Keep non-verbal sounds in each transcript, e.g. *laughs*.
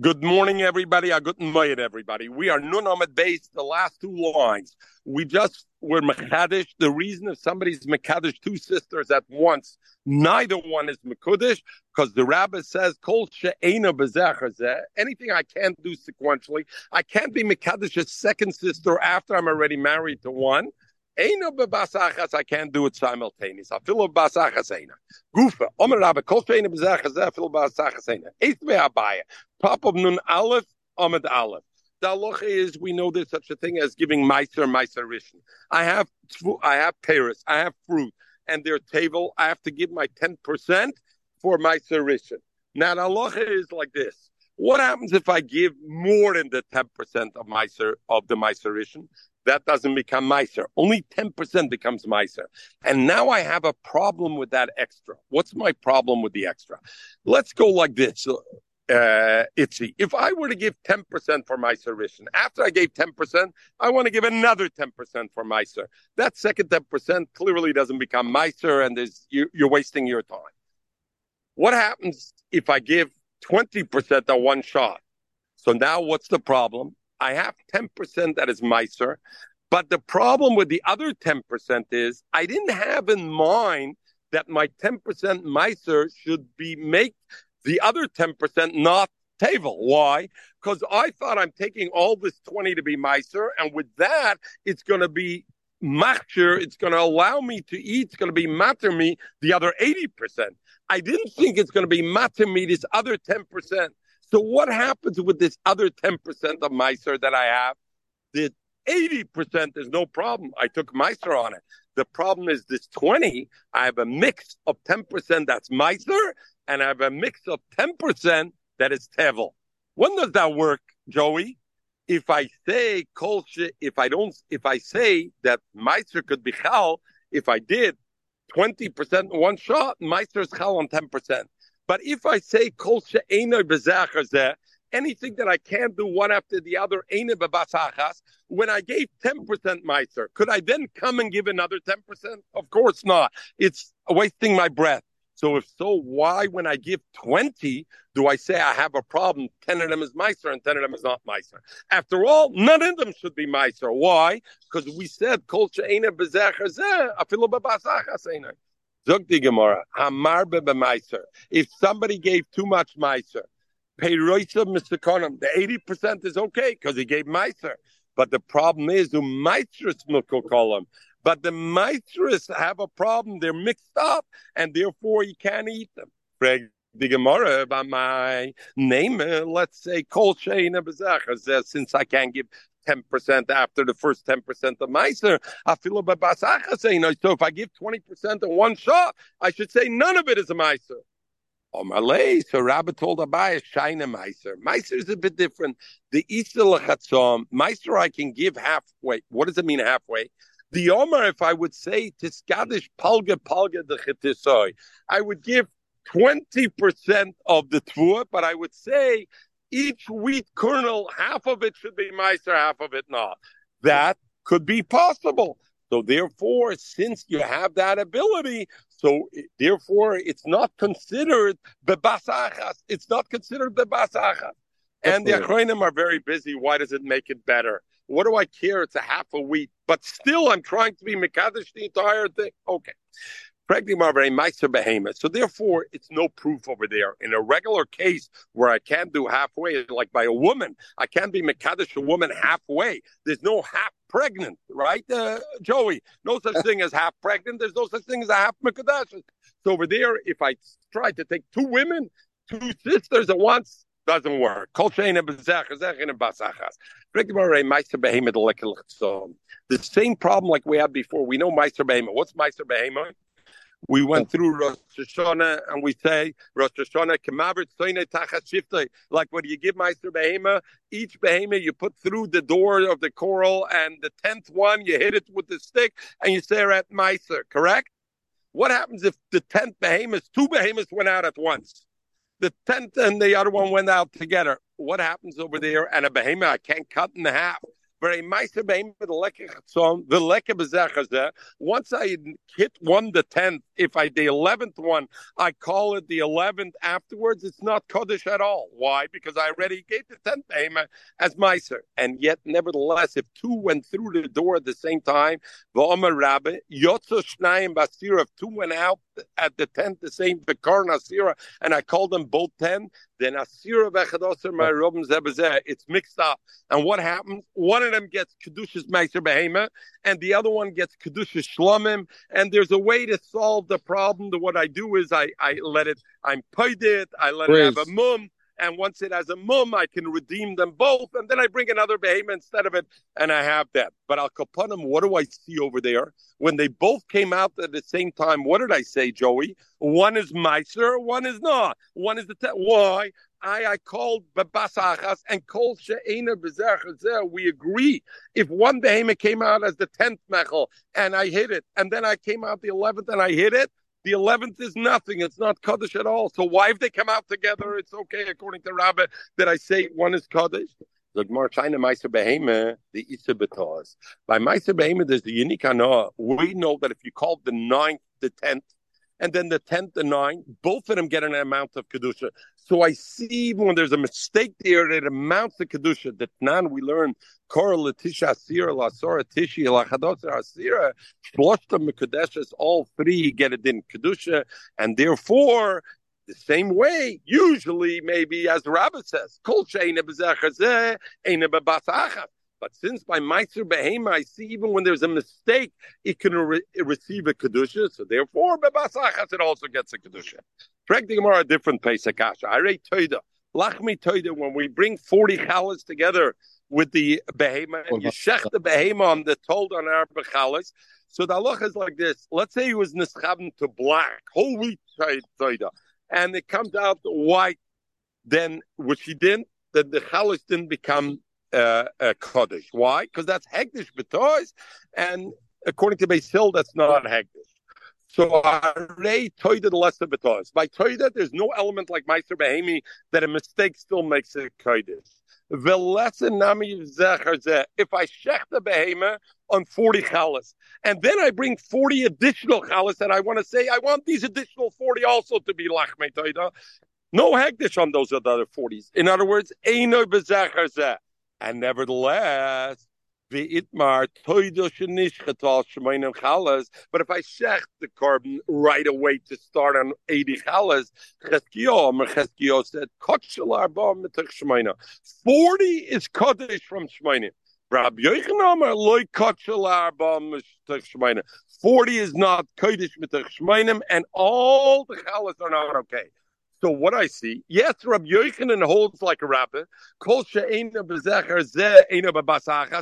Good morning, everybody. A good morning, everybody. We are Nun based the last two lines. We just were Mekadesh. The reason if somebody's Mekadesh two sisters at once, neither one is Mekudesh, because the rabbi says, Kol she'ena anything I can't do sequentially. I can't be Mekadesh's second sister after I'm already married to one. Eina bebasachas, I can't do it simultaneous. I basachas eina. Gufa, omer rabbe, kol sheina bezachas, I basachas eina. Eight me abaya. Top of nun aleph, amud aleph. The halacha is we know there's such a thing as giving meiser meiser rishon. I have I have Paris, I have fruit, and their table. I have to give my ten percent for meiser rishon. Now the halacha is like this. What happens if I give more than the ten percent of meiser of the meiser rishon? That doesn't become Meiser. Only 10% becomes Meiser. And now I have a problem with that extra. What's my problem with the extra? Let's go like this. Uh, Itzy. If I were to give 10% for Meiser Rishon, after I gave 10%, I want to give another 10% for Meiser. That second 10% clearly doesn't become Meiser and is, you, you're wasting your time. What happens if I give 20% at one shot? So now what's the problem? I have 10% that is Meiser. But the problem with the other 10% is I didn't have in mind that my 10% Meiser should be make the other 10% not Tavel. Why? Because I thought I'm taking all this 20 to be Meiser, and with that, it's going to be machir, it's going to allow me to eat, it's going to be matter me the other 80%. I didn't think it's going to be matter me this other 10%. So what happens with this other 10% of Meiser that I have? The 80% is no problem. I took Meiser on it. The problem is this 20, I have a mix of 10% that's Meiser, and I have a mix of 10% that is Tevel. When does that work, Joey? If I say culture, if I don't, if I say that Meiser could be Chal, if I did 20% in one shot, Meiser is Chal on 10%. But if I say kol she'enoi bezachar anything that I can't do one after the other, when I gave 10% meiser, could I then come and give another 10%? Of course not. It's wasting my breath. So if so, why when I give 20, do I say I have a problem? 10 of them is meiser and 10 of them is not meiser. After all, none of them should be meiser. Why? Because we said, zeh, afilu bebasachas Zog the Gemara, Hamar b'meiser. If somebody gave too much meiser, peiroisa mistakonim, the eighty percent is okay because he gave meiser. But the problem is, the meitris milkokolim. But the meitris have a problem; they're mixed up, and therefore you can't eat them. The Gemara by my name, uh, let's say kol sheina uh, since I can't give 10% after the first 10% of Meiser. I feel about Basacha saying, oh, so if I give 20% in one shot, I should say none of it is a Meiser. Oh, Malay. So Rabbi told Abai, Shaina Meiser. Meiser is a bit different. The Easter Lachatzom, Meiser I can give halfway. What does it mean halfway? The Omer, if I would say Tiskadish Palga Palga Chetisoi, I would give 20% of the Tvua, but I would say each wheat kernel, half of it should be Meiser, half of it not. That could be possible. So therefore, since you have that ability, so therefore it's not considered bebasachas. It's not considered bebasachas. And the Achronim are very busy. Why does it make it better? What do I care? It's a half a wheat, but still I'm trying to be Mekadesh the entire thing. Okay. So therefore, it's no proof over there. In a regular case where I can't do halfway, like by a woman, I can't be Mekadesh a woman halfway. There's no half pregnant, right, uh, Joey? No such thing as half pregnant. There's no such thing as a half Mekadesh. So over there, if I try to take two women, two sisters at once, doesn't work. The same problem like we had before. We know Meiser Behema. What's Meiser Behema? We went through Rosh Hashanah and we say Rosh Hashanah kemavrit soine tachas shiftei. Like when you give Meiser Behema, each Behema you put through the door of the coral, and the tenth one you hit it with the stick, and you say at Meister. Correct? What happens if the tenth Behemoth, two Behemoths went out at once? The tenth and the other one went out together. What happens over there? And a Behemoth I can't cut in half. Once I hit one the tenth, if I the eleventh one, I call it the eleventh afterwards. It's not kaddish at all. Why? Because I already gave the tenth behem as meiser, and yet nevertheless, if two went through the door at the same time, v'omer rabbe yotzo shnayim basira, if two went out at the tenth, the same bekar nasira, and I called them both ten, then asira v'chadoser my robin zebazeh. It's mixed up, and what happens? One of them gets kedushas meiser behema, and the other one gets kedushas shlomim. And there's a way to solve the problem. What I do is I I let it. I'm paid it. I let Please. it have a mum. And once it has a mum, I can redeem them both, and then I bring another behemoth instead of it, and I have that. But Al Kapanim, what do I see over there? When they both came out at the same time, what did I say, Joey? One is Meiser, one is not. One is the te- why? I I called Babasachas and Kol She'ena Bezerchazer. We agree. If one behemoth came out as the tenth mechel and I hit it, and then I came out the eleventh and I hit it, the eleventh is nothing. It's not kaddish at all. So why, if they come out together, it's okay according to Rabbi that I say one is kaddish. The Gemara China Meiser Behema, the Batas. By Meiser Behema, there's the unique anoah. We know that if you call the ninth the tenth, and then the tenth and ninth, both of them get an amount of kedusha. So I see when there's a mistake there, it amounts to kedusha. That nan we learn kor latisha asira lasora tishi lachadosa asira shloshta mekadeshes. All three get it in kedusha, and therefore the same way, usually, maybe as rabbi says, kol sheina b'zechazeh, eina b'basachas. But since by Meiser Behema, I see even when there's a mistake, it can re- receive a Kedusha. So therefore, Bebasachas, it also gets a Kedusha. Correct the Gemara, a different Pesach I rate Toida. Lachmi Toida, when we bring 40 challahs together with the Behema, and you shech the Behema on the told on our Bechalas. So the Allah is like this. Let's say he was Nischaben to black, whole wheat Toida, and it comes out white, then, which he didn't, then the Chalas didn't become uh, uh, Kaddish. Why? Because that's Hegdish B'tois, and according to Beis Hill, that's not Hegdish. So Arei Toida the lesser B'tois. By Toida, there's no element like Meiser Behemi that a mistake still makes it nami if I shech the behema on 40 chalice, and then I bring 40 additional chalice, and I want to say, I want these additional 40 also to be lachme. No hagdish on those other 40s. In other words, eino bezachar and nevertheless, the itmar. But if I shech the korban right away to start on eighty chalas, cheskio said kotchelar ba Forty is kaddish from shmeinim. Rabbi Yochanan loy kotchelar ba Forty is not kaddish mitach and all the chalas are not okay. So what I see, yes, Rabbi Yochanan holds like a rabbi,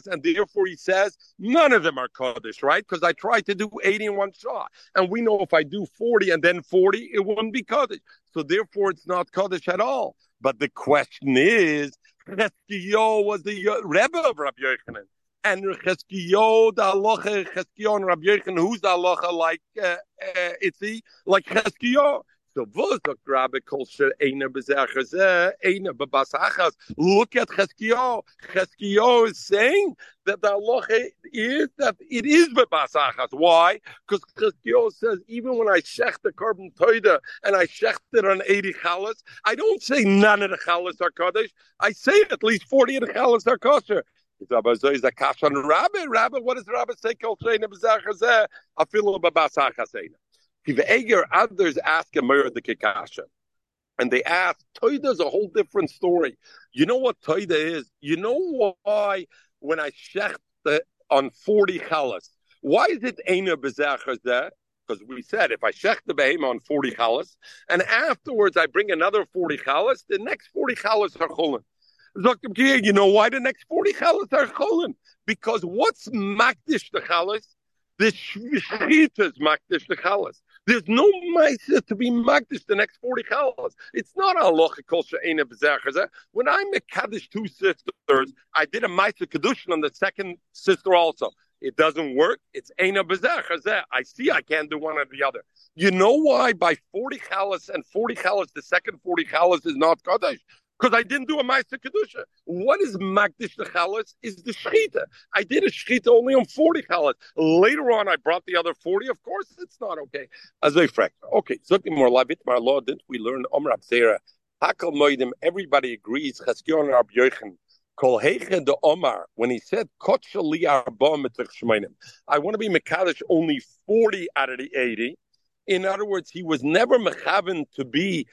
and therefore he says none of them are kaddish, right? Because I tried to do eighty in one shot, and we know if I do forty and then forty, it wouldn't be kaddish. So therefore, it's not kaddish at all. But the question is, Cheskiyo was the Rebbe of Rabbi Yochanan. And Cheskiyo, the halacha, Cheskiyo and Rabbi Yochanan, who's the halacha like uh, uh, Itzi, like Cheskiyo? Rabbi bebasachas. Look at Cheskio. Cheskio is saying that the halacha is that it is bebasachas. Why? Because Cheskio says even when I shech the korban toida and I shech it on eighty chalas, I don't say none of the chalas are kaddish. I say at least forty of the chalas are kosher. Is a kash on Rabbi? Rabbi, what does Rabbi say? Kol sheina bezachazeh afilu bebasachas eina. Eger, others ask a the Kikasha. And they ask, Toida is a whole different story. You know what Toida is? You know why when I shecht on 40 chalas, why is it Eina Bezachas there? Because we said if I shech the behem on 40 chalas, and afterwards I bring another 40 chalas, the next 40 chalas are chulin. You know why the next 40 chalas are chulin? Because what's makdish the chalas? The shechita is makdish the chalas. There's no ma'isa to be magdish the next 40 chalas. It's not a halacha kol she'ena b'zechazeh. When I mekadosh two sisters, I did a ma'isa kedushin on the second sister also. It doesn't work. It's ain't ena b'zechazeh. I see I can't do one or the other. You know why by 40 chalas and 40 chalas, the second 40 chalas is not kaddish? Because I didn't do a Maisa Kedusha. What is Magdish the Chalas? Is the Shechita. I did a Shechita only on 40 Chalas. Later on, I brought the other 40. Of course, it's not okay. As a fract. Okay, Zukim more Lavit Mar Law, didn't we learn Omer Zera? Hakal Moidim, everybody agrees. Chaskion Rab Yoichan. Kol de Omar, when he said, I want to be Mekadosh only 40 out of the 80. In other words, he was never Mechavan to be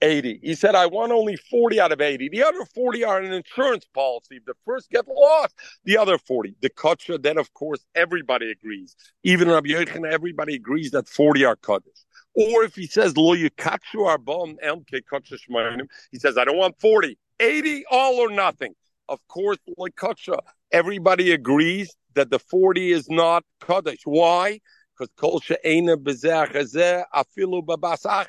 80. He said, I want only 40 out of 80. The other 40 are an insurance policy. The first get lost, the other 40. The Kutcha, then of course, everybody agrees. Even Rabbi Yochanan, everybody agrees that 40 are Kaddish. Or if he says, Lo Yikachu Arbom Elke Kutcha he says, I don't want 40. 80, all or nothing. Of course, like Kutcha, everybody agrees that the 40 is not Kaddish. Why? because kol she'ena bezeh afilu babasach.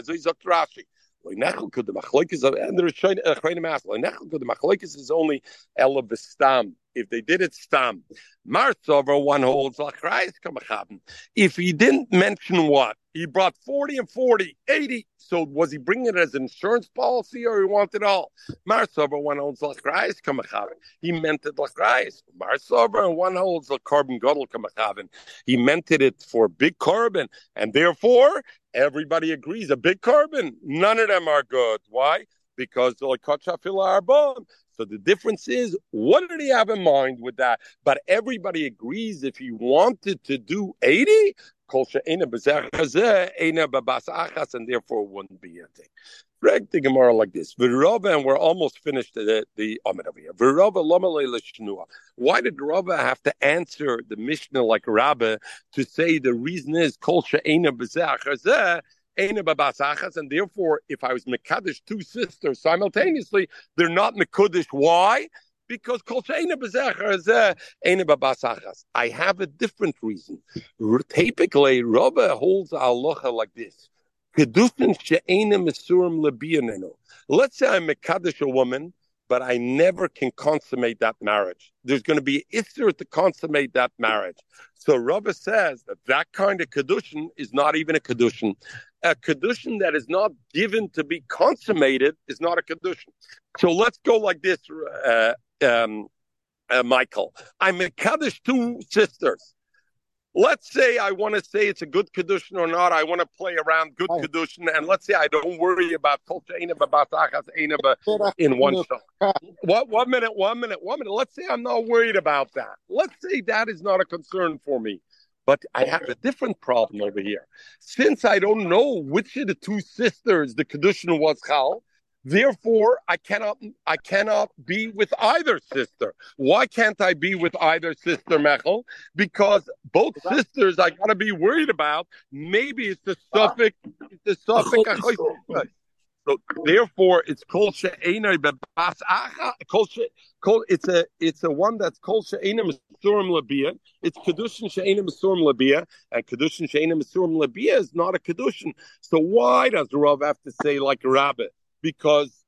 Also he sagt Rashi. Nechel could the machlokes and the Rishonim uh, ask. Nechel could the machlokes is only ela bestam. If they did it stam, Martzover one holds lachrayis kamachaben. If he didn't mention what he brought 40 and 40, 80. So was he bringing it as an insurance policy or he wanted all? Marsover, one holds lachrayis kamachaven. He meant it lachrayis. Marsover, one holds a korban guddle kamachaven. He meant it for big korban. And therefore, everybody agrees a big korban. None of them are good. Why? Because the arbon. So the difference is, what did he have in mind with that? But everybody agrees if he wanted to do 80, and therefore wouldn't be a thing. Greg the Gemara like this. Virova, and we're almost finished the the Amud over here. Virova Why did Rava have to answer the Mishnah like Rabba to say the reason is kol she'ena b'zeh and therefore, if I was Mekadesh two sisters simultaneously, they're not Mekudesh. Why? Because I have a different reason. Typically, Rabba holds a aloha like this. Let's say I'm a woman, but I never can consummate that marriage. There's going to be Isser to consummate that marriage. So Rabba says that that kind of Kedushin is not even a Kedushin a kedushin that is not given to be consummated is not a kedushin. So let's go like this, uh, um, uh, Michael. I'm a kaddish two sisters. Let's say I want to say it's a good kedushin or not. I want to play around good oh. kedushin, and let's say I don't worry about in one shot. What? One minute. One minute. One minute. Let's say I'm not worried about that. Let's say that is not a concern for me. But I have a different problem over here. Since I don't know which of the two sisters the Kedushin was Chal, therefore I cannot I cannot be with either sister. Why can't I be with either sister, Mechel? Because both sisters I gotta be worried about. Maybe it's the ah. suffix, it's the suffix. *laughs* So therefore, it's kol she'enai bebas acha. Kol she, kol. It's a it's a one that's kol she'enai misurim labia. It's kedushin she'enai misurim labia, and kedushin she'enai misurim labia is not a kedushin. So why does Rav have to say like a rabbit? Because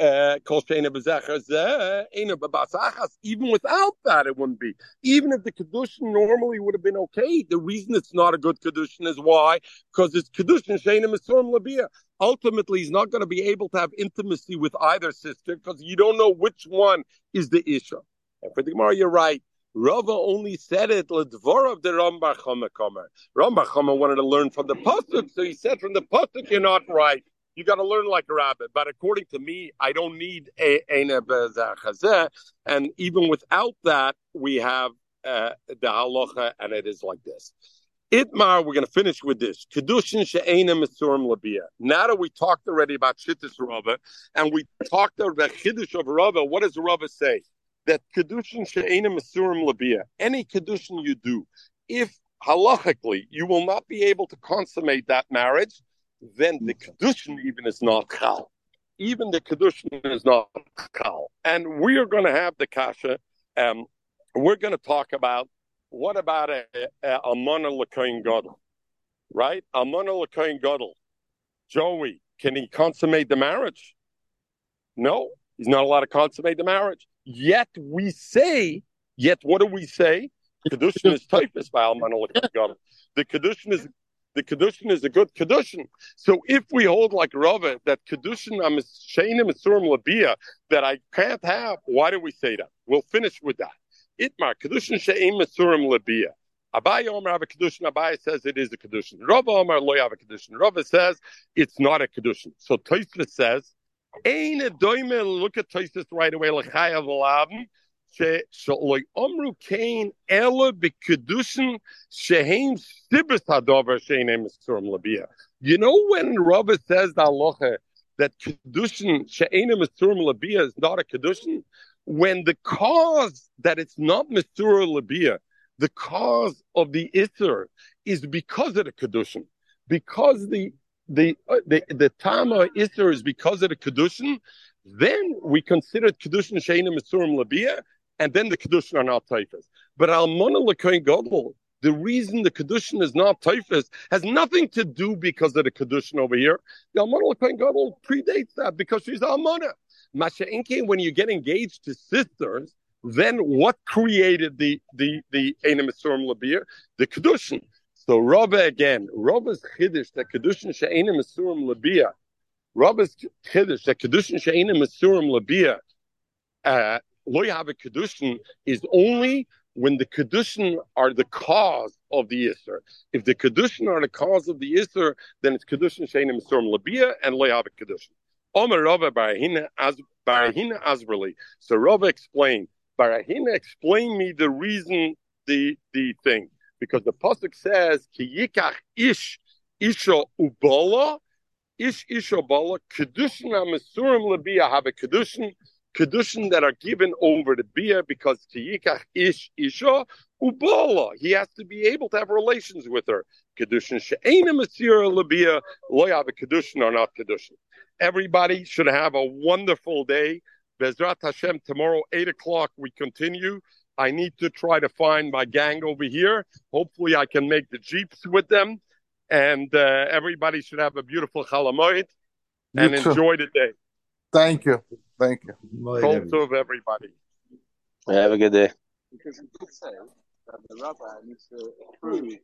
uh, even without that, it wouldn't be. Even if the Kedushin normally would have been okay, the reason it's not a good Kedushin is why? Because it's Kedushin Sheina Misurim Labia. Ultimately, he's not going to be able to have intimacy with either sister because you don't know which one is the Isha. And for the Gemara, you're right. Rava only said it ledvor of the Rambam Chama Rambam wanted to learn from the pasuk, so he said from the pasuk, you're not right you got to learn like a rabbit. But according to me, I don't need a. And even without that, we have uh, the halacha, and it is like this. Itmar, we're going to finish with this. Kedushin she'ena misurim labia. Now that we talked already about Shittis Rava, and we talked about Chiddush of Rava, what does Rava say? That Kedushin she'ena misurim labia. Any Kedushin you do, if halachically you will not be able to consummate that marriage, then the kedushin even is not chal. Even the kedushin is not chal. And we are going to have the kasha. Um, we're going to talk about what about a, a, a mona gadol, right? A mona l'koyin gadol. Joey, can he consummate the marriage? No, he's not allowed to consummate the marriage. Yet we say, yet what do we say? The kedushin is typhus by gadol. The kedushin is the kedushin is a good kedushin. So if we hold like Rava that kedushin am sheinim isurim labia that I can't have, why do we say that? We'll finish with that. Itmar kedushin she'im isurim labia. Abai Omer have a kedushin. Abai says it is a kedushin. Rava Omer lo have a kedushin. Rava says it's not a kedushin. So Tosfos says, "Ein a doime." Look at Tosfos right away. Lechayav lavam. שלא אמרו כן אלא בקדושן שהם סיבס הדובר שאינם מסורם לביה. You know when Rava says the halacha that kedushin she'enim misurim labia is not a kedushin, when the cause that it's not misur labia, the cause of the isser is because of the kedushin, because the the uh, the the tama isser is because of the kedushin, then we consider kedushin she'enim misurim labia, and then the kedushin are not taifas. But almona lekoin gadol, the reason the kedushin is not taifas has nothing to do because of the kedushin over here. The almona lekoin gadol predates that because she's almona. Masha'inke, when you get engaged to sisters, then what created the the the Einam Labir? The Kedushin. So Rabba again, Rabba's Chiddush that Kedushin She'enim Asurim Labia. Rabba's Chiddush that Kedushin She'enim Asurim Labia. Uh, Lo have a Kedushin is only when the Kedushin are the cause of the Isser. If the Kedushin are the cause of the Isser, then it's Kedushin She'enim Asurim Labia and Lo have a Kedushin. Omer Rava Barahina Azberli. So Rava explained Barahina, explain me the reason, the the thing, because the pasuk says ki yikach ish isha ubala ish isha bala kedushin amisurim lebia have a kedushin kedushin that are given over to bia because ki yikach ish isha ubala he has to be able to have relations with her kedushin she'ena masira lebia lo have a kedushin or not kedushin. Everybody should have a wonderful day. Bezrat Hashem, tomorrow, 8 o'clock, we continue. I need to try to find my gang over here. Hopefully, I can make the Jeeps with them. And uh, everybody should have a beautiful Chalamoid and too. enjoy the day. Thank you. Thank you. Kol tov, everybody. Have a good day. Because it did say that the rabbi needs to approve